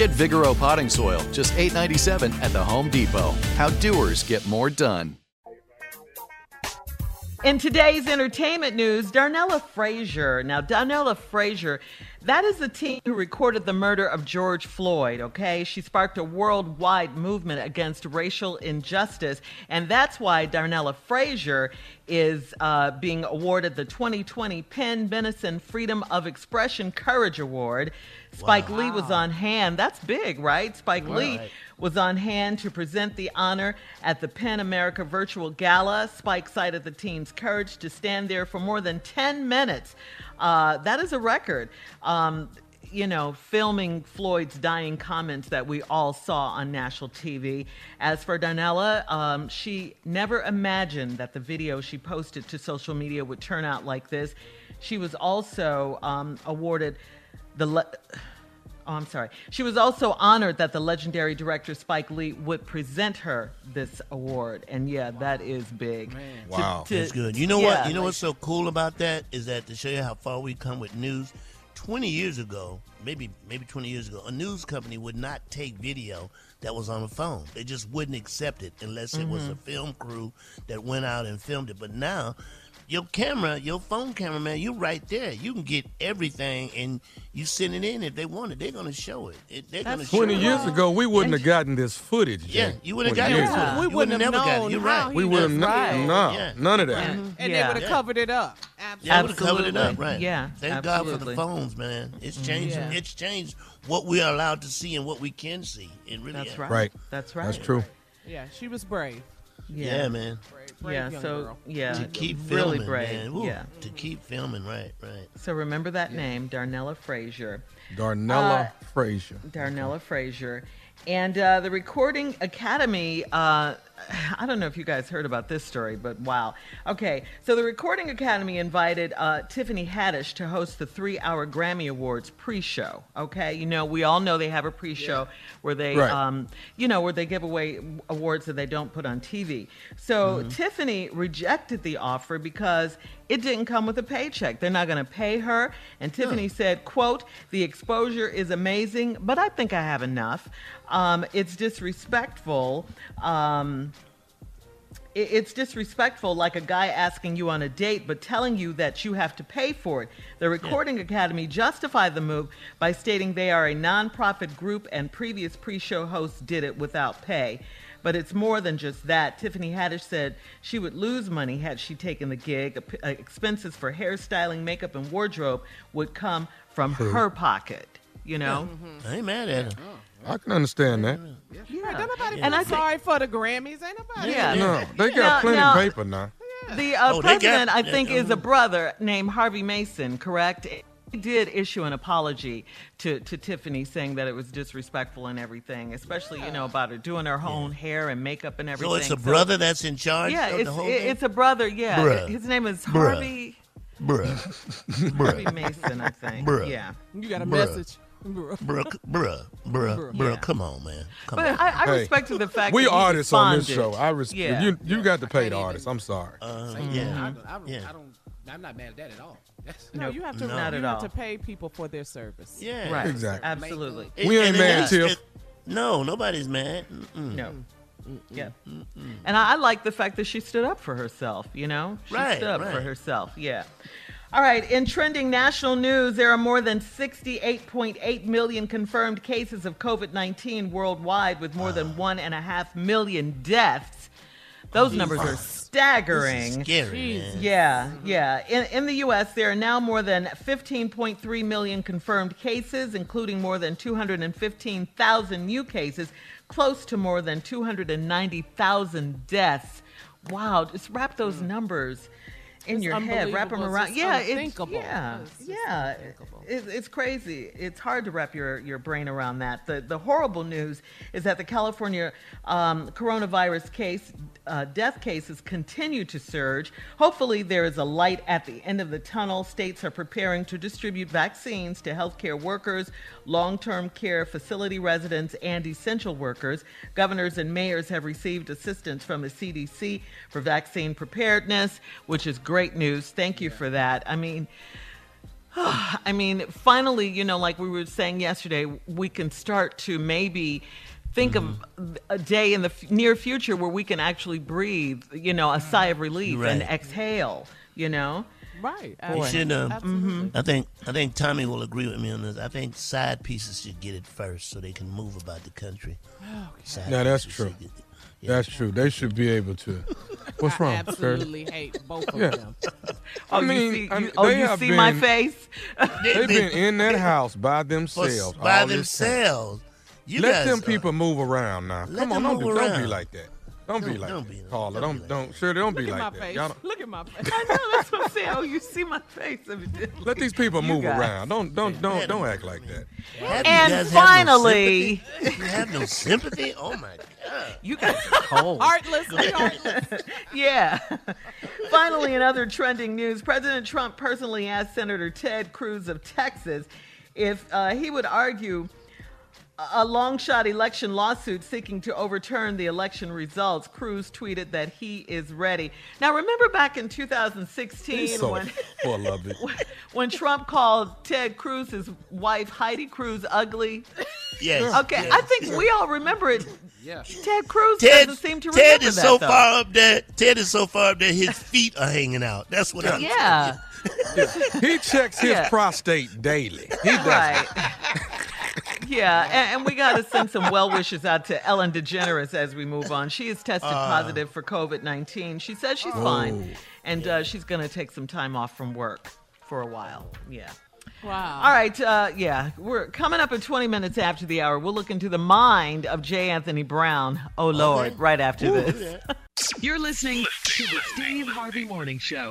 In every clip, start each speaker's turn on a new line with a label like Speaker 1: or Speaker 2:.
Speaker 1: Get Vigoro potting soil, just $8.97 at the Home Depot. How doers get more done.
Speaker 2: In today's entertainment news, Darnella Frazier. Now, Darnella Frazier, that is the team who recorded the murder of George Floyd, okay? She sparked a worldwide movement against racial injustice, and that's why Darnella Frazier is uh, being awarded the 2020 PEN Benenson Freedom of Expression Courage Award. Spike wow. Lee was on hand. That's big, right? Spike right. Lee was on hand to present the honor at the PEN America Virtual Gala. Spike cited the team's courage to stand there for more than 10 minutes. Uh, that is a record. Um, you know, filming Floyd's dying comments that we all saw on national TV. As for Darnella, um, she never imagined that the video she posted to social media would turn out like this. She was also um, awarded the. Le- Oh, I'm sorry. She was also honored that the legendary director Spike Lee would present her this award, and yeah, that is big.
Speaker 3: Man. Wow, to, that's good. You know yeah, what? You know like, what's so cool about that is that to show you how far we come with news. 20 years ago, maybe maybe 20 years ago, a news company would not take video that was on a phone. They just wouldn't accept it unless it mm-hmm. was a film crew that went out and filmed it. But now your camera, your phone camera, man, you right there. You can get everything, and you send it in if they want it. They're gonna show it. it they're gonna
Speaker 4: Twenty years ago, we wouldn't have gotten this footage.
Speaker 3: Yeah, you wouldn't have gotten
Speaker 5: it. We wouldn't have never gotten it. You're right.
Speaker 4: We would have right. no, yeah. none of that.
Speaker 5: And, and yeah. they would have covered it up.
Speaker 3: Absolutely. Yeah, would have covered it up. Right.
Speaker 2: Yeah.
Speaker 3: Thank
Speaker 2: absolutely.
Speaker 3: God for the phones, man. It's mm-hmm. changed. Yeah. It's changed what we are allowed to see and what we can see. It really.
Speaker 2: That's
Speaker 3: is.
Speaker 2: right.
Speaker 4: Right.
Speaker 2: That's right.
Speaker 4: That's true.
Speaker 5: Yeah, she was brave.
Speaker 3: Yeah, yeah man.
Speaker 5: Brave, brave
Speaker 2: yeah, so
Speaker 5: girl.
Speaker 2: yeah,
Speaker 3: to keep
Speaker 2: really
Speaker 3: filming,
Speaker 2: brave.
Speaker 3: man. Ooh,
Speaker 2: yeah,
Speaker 3: to keep filming, right, right.
Speaker 2: So remember that yeah. name, Darnella Frazier.
Speaker 4: Darnella uh, Frazier.
Speaker 2: Darnella okay. Frazier. And uh, the Recording Academy uh, I don't know if you guys heard about this story, but wow. Okay, so the Recording Academy invited uh, Tiffany Haddish to host the three-hour Grammy Awards pre-show. Okay, you know we all know they have a pre-show yeah. where they, right. um, you know, where they give away awards that they don't put on TV. So mm-hmm. Tiffany rejected the offer because it didn't come with a paycheck. They're not going to pay her. And Tiffany said, "quote The exposure is amazing, but I think I have enough. Um, it's disrespectful." Um, it's disrespectful, like a guy asking you on a date but telling you that you have to pay for it. The Recording yeah. Academy justified the move by stating they are a nonprofit group and previous pre show hosts did it without pay. But it's more than just that. Tiffany Haddish said she would lose money had she taken the gig. Expenses for hairstyling, makeup, and wardrobe would come from her pocket. You know,
Speaker 3: yeah. mm-hmm. I ain't mad at her.
Speaker 4: I can understand that.
Speaker 5: Yeah, yeah. Don't nobody yeah. and I sorry for the Grammys. Ain't nobody.
Speaker 4: Yeah, no, they got now, plenty now, of paper now.
Speaker 2: The uh, oh, president, got, I think, is a brother named Harvey Mason. Correct? He did issue an apology to, to Tiffany, saying that it was disrespectful and everything, especially yeah. you know about her doing her own yeah. hair and makeup and everything.
Speaker 3: So it's a so, brother that's in charge.
Speaker 2: Yeah, it's, it's a brother. Yeah, Bruh. his name is
Speaker 3: Bruh.
Speaker 2: Harvey.
Speaker 3: Bruh.
Speaker 2: Harvey Mason, I think.
Speaker 3: Bruh.
Speaker 2: Yeah.
Speaker 5: You got a Bruh. message.
Speaker 3: Bruh, bruh, bruh, bruh, bruh, come on, man. Come
Speaker 2: but
Speaker 3: on.
Speaker 2: I, I hey, respect the fact
Speaker 4: we
Speaker 2: that
Speaker 4: artists on this show. I respect yeah. you. You got to pay the artists. I'm sorry.
Speaker 3: Uh, yeah.
Speaker 6: I, I, yeah. I don't. I'm not mad at that at all.
Speaker 5: no, you have to. No. Not you have all. to pay people for their service.
Speaker 3: Yeah,
Speaker 2: right.
Speaker 4: Exactly.
Speaker 2: Absolutely.
Speaker 4: we ain't mad, Tiff.
Speaker 3: No, nobody's mad.
Speaker 2: Mm-mm. No. Mm-mm. Yeah. Mm-mm. And I, I, like the fact that she stood up for herself, you know? She
Speaker 3: right,
Speaker 2: stood up
Speaker 3: right.
Speaker 2: for herself, yeah. All right, in trending national news, there are more than 68.8 million confirmed cases of COVID 19 worldwide, with more than one and a half million deaths. Those numbers are staggering.
Speaker 3: scary,
Speaker 2: yeah, yeah. In, in the U.S., there are now more than 15.3 million confirmed cases, including more than 215,000 new cases, close to more than 290,000 deaths. Wow, just wrap those mm. numbers in
Speaker 5: it's
Speaker 2: your head, wrap them around.
Speaker 5: It's
Speaker 2: yeah,
Speaker 5: it's
Speaker 2: yeah, it's yeah. It, it's crazy. It's hard to wrap your, your brain around that. The the horrible news is that the California um, coronavirus case uh, death cases continue to surge. Hopefully, there is a light at the end of the tunnel. States are preparing to distribute vaccines to healthcare workers, long-term care facility residents, and essential workers. Governors and mayors have received assistance from the CDC for vaccine preparedness, which is great news. Thank you for that. I mean, I mean, finally, you know, like we were saying yesterday, we can start to maybe think mm-hmm. of a day in the f- near future where we can actually breathe, you know, a sigh of relief right. and exhale, you know.
Speaker 5: Right.
Speaker 3: We should, um, mm-hmm. I think I think Tommy will agree with me on this. I think side pieces should get it first so they can move about the country.
Speaker 4: Okay. Now that's true. Yeah. That's true. They should be able to. What's wrong?
Speaker 5: I absolutely hate both of yeah. them.
Speaker 2: Oh, I mean, you see, you, oh, you see been, my face?
Speaker 4: they've been in that house by themselves.
Speaker 3: by themselves.
Speaker 4: You Let guys, them people uh, move around now. Come on, don't, do, don't be like that. Don't, don't be like don't that. Be, Carla. Don't, don't, don't Shirley, don't
Speaker 5: Look
Speaker 4: be like
Speaker 5: that.
Speaker 4: Y'all
Speaker 5: Look at my face.
Speaker 2: I know, that's what I'm saying. Oh, you see my face.
Speaker 4: Let these people move around. Don't don't don't don't act like that.
Speaker 2: Have and finally,
Speaker 3: no you have no sympathy? Oh my god.
Speaker 2: You guys are cold.
Speaker 5: heartless, heartless.
Speaker 2: yeah. finally, in other trending news, President Trump personally asked Senator Ted Cruz of Texas if uh, he would argue a long shot election lawsuit seeking to overturn the election results. Cruz tweeted that he is ready. Now, remember back in 2016
Speaker 4: so
Speaker 2: when,
Speaker 4: when
Speaker 2: Trump called Ted Cruz's wife, Heidi Cruz, ugly?
Speaker 3: Yes.
Speaker 2: Okay,
Speaker 3: yes.
Speaker 2: I think we all remember it.
Speaker 6: Yeah.
Speaker 2: Ted Cruz Ted, doesn't seem to remember.
Speaker 3: Ted
Speaker 2: is
Speaker 3: that, so
Speaker 2: though.
Speaker 3: far up there. Ted is so far up there, his feet are hanging out. That's what I'm
Speaker 2: Yeah.
Speaker 4: he checks his yeah. prostate daily. He does.
Speaker 2: Right. Yeah, and, and we got to send some well wishes out to Ellen DeGeneres as we move on. She has tested uh, positive for COVID 19. She says she's oh, fine, and uh, she's going to take some time off from work for a while. Yeah.
Speaker 5: Wow.
Speaker 2: All right. Uh, yeah, we're coming up at 20 minutes after the hour. We'll look into the mind of J. Anthony Brown. Oh, Lord, okay. right after Ooh, this.
Speaker 7: Yeah. You're listening to the Steve Harvey Morning Show.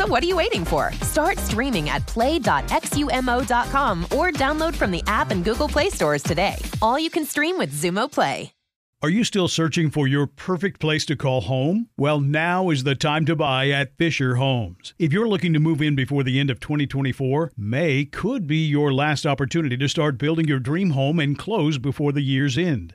Speaker 8: So what are you waiting for? Start streaming at play.xumo.com or download from the app and Google Play stores today. All you can stream with Xumo Play.
Speaker 9: Are you still searching for your perfect place to call home? Well, now is the time to buy at Fisher Homes. If you're looking to move in before the end of 2024, May could be your last opportunity to start building your dream home and close before the year's end.